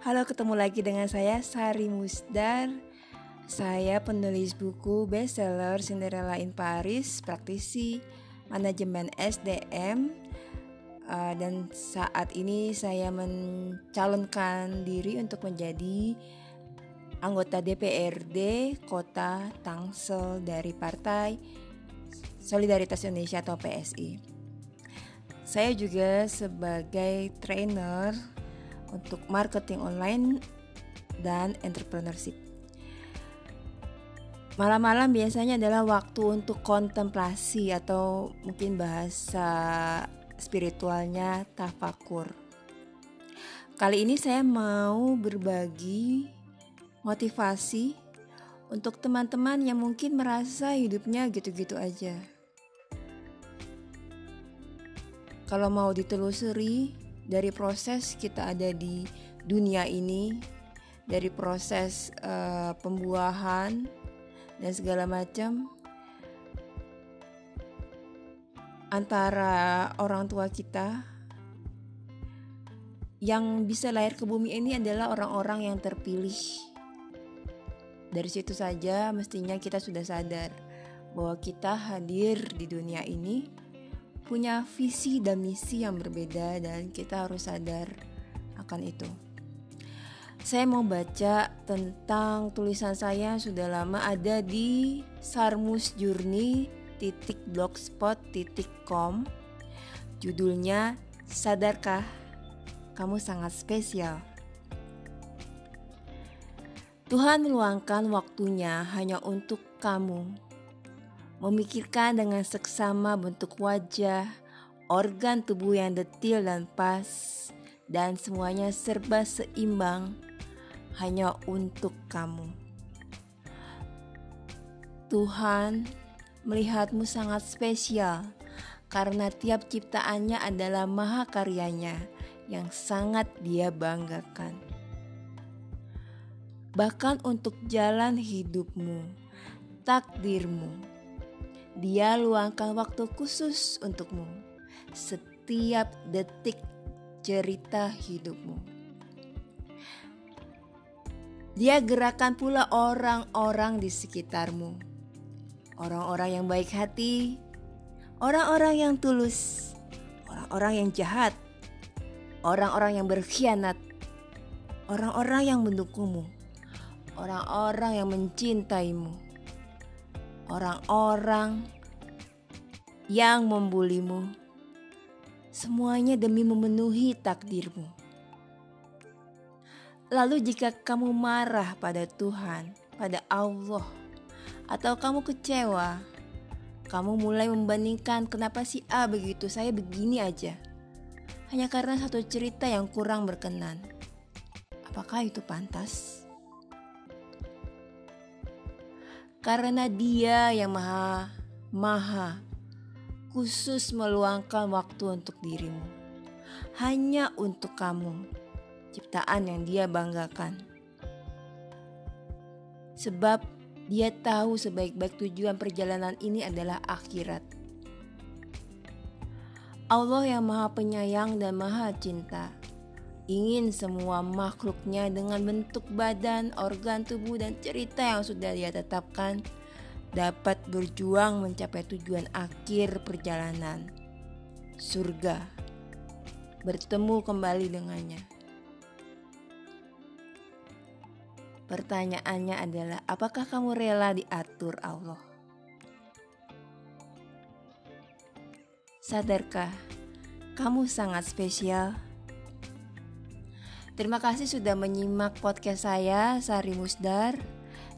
Halo, ketemu lagi dengan saya Sari Musdar. Saya penulis buku bestseller Cinderella in Paris, praktisi manajemen SDM uh, dan saat ini saya mencalonkan diri untuk menjadi anggota DPRD Kota Tangsel dari Partai Solidaritas Indonesia atau PSI. Saya juga sebagai trainer untuk marketing online dan entrepreneurship. Malam-malam biasanya adalah waktu untuk kontemplasi atau mungkin bahasa spiritualnya tafakur. Kali ini saya mau berbagi motivasi untuk teman-teman yang mungkin merasa hidupnya gitu-gitu aja. Kalau mau ditelusuri, dari proses kita ada di dunia ini, dari proses uh, pembuahan dan segala macam antara orang tua kita yang bisa lahir ke bumi ini adalah orang-orang yang terpilih. Dari situ saja mestinya kita sudah sadar bahwa kita hadir di dunia ini punya visi dan misi yang berbeda dan kita harus sadar akan itu. Saya mau baca tentang tulisan saya sudah lama ada di sarmusjurni.blogspot.com Judulnya Sadarkah kamu sangat spesial? Tuhan meluangkan waktunya hanya untuk kamu memikirkan dengan seksama bentuk wajah, organ tubuh yang detil dan pas, dan semuanya serba seimbang hanya untuk kamu. Tuhan melihatmu sangat spesial karena tiap ciptaannya adalah maha karyanya yang sangat dia banggakan. Bahkan untuk jalan hidupmu, takdirmu, dia luangkan waktu khusus untukmu. Setiap detik cerita hidupmu. Dia gerakan pula orang-orang di sekitarmu. Orang-orang yang baik hati, orang-orang yang tulus, orang-orang yang jahat, orang-orang yang berkhianat, orang-orang yang mendukungmu, orang-orang yang mencintaimu orang-orang yang membulimu, semuanya demi memenuhi takdirmu. Lalu, jika kamu marah pada Tuhan, pada Allah, atau kamu kecewa, kamu mulai membandingkan kenapa si A begitu, saya begini aja, hanya karena satu cerita yang kurang berkenan. Apakah itu pantas? Karena Dia yang Maha Maha khusus meluangkan waktu untuk dirimu, hanya untuk kamu, ciptaan yang Dia banggakan. Sebab Dia tahu sebaik-baik tujuan perjalanan ini adalah akhirat. Allah yang Maha Penyayang dan Maha Cinta ingin semua makhluknya dengan bentuk badan, organ tubuh, dan cerita yang sudah dia tetapkan dapat berjuang mencapai tujuan akhir perjalanan, surga, bertemu kembali dengannya. Pertanyaannya adalah, apakah kamu rela diatur Allah? Sadarkah kamu sangat spesial? Terima kasih sudah menyimak podcast saya, Sari Musdar.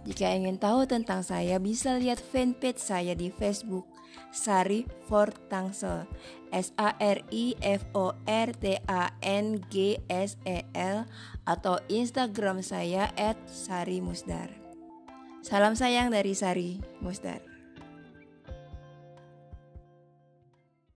Jika ingin tahu tentang saya, bisa lihat fanpage saya di Facebook, Sari for Tangsel, S A R I F O R T A N G S E L atau Instagram saya @sari Musdar. Salam sayang dari Sari Musdar.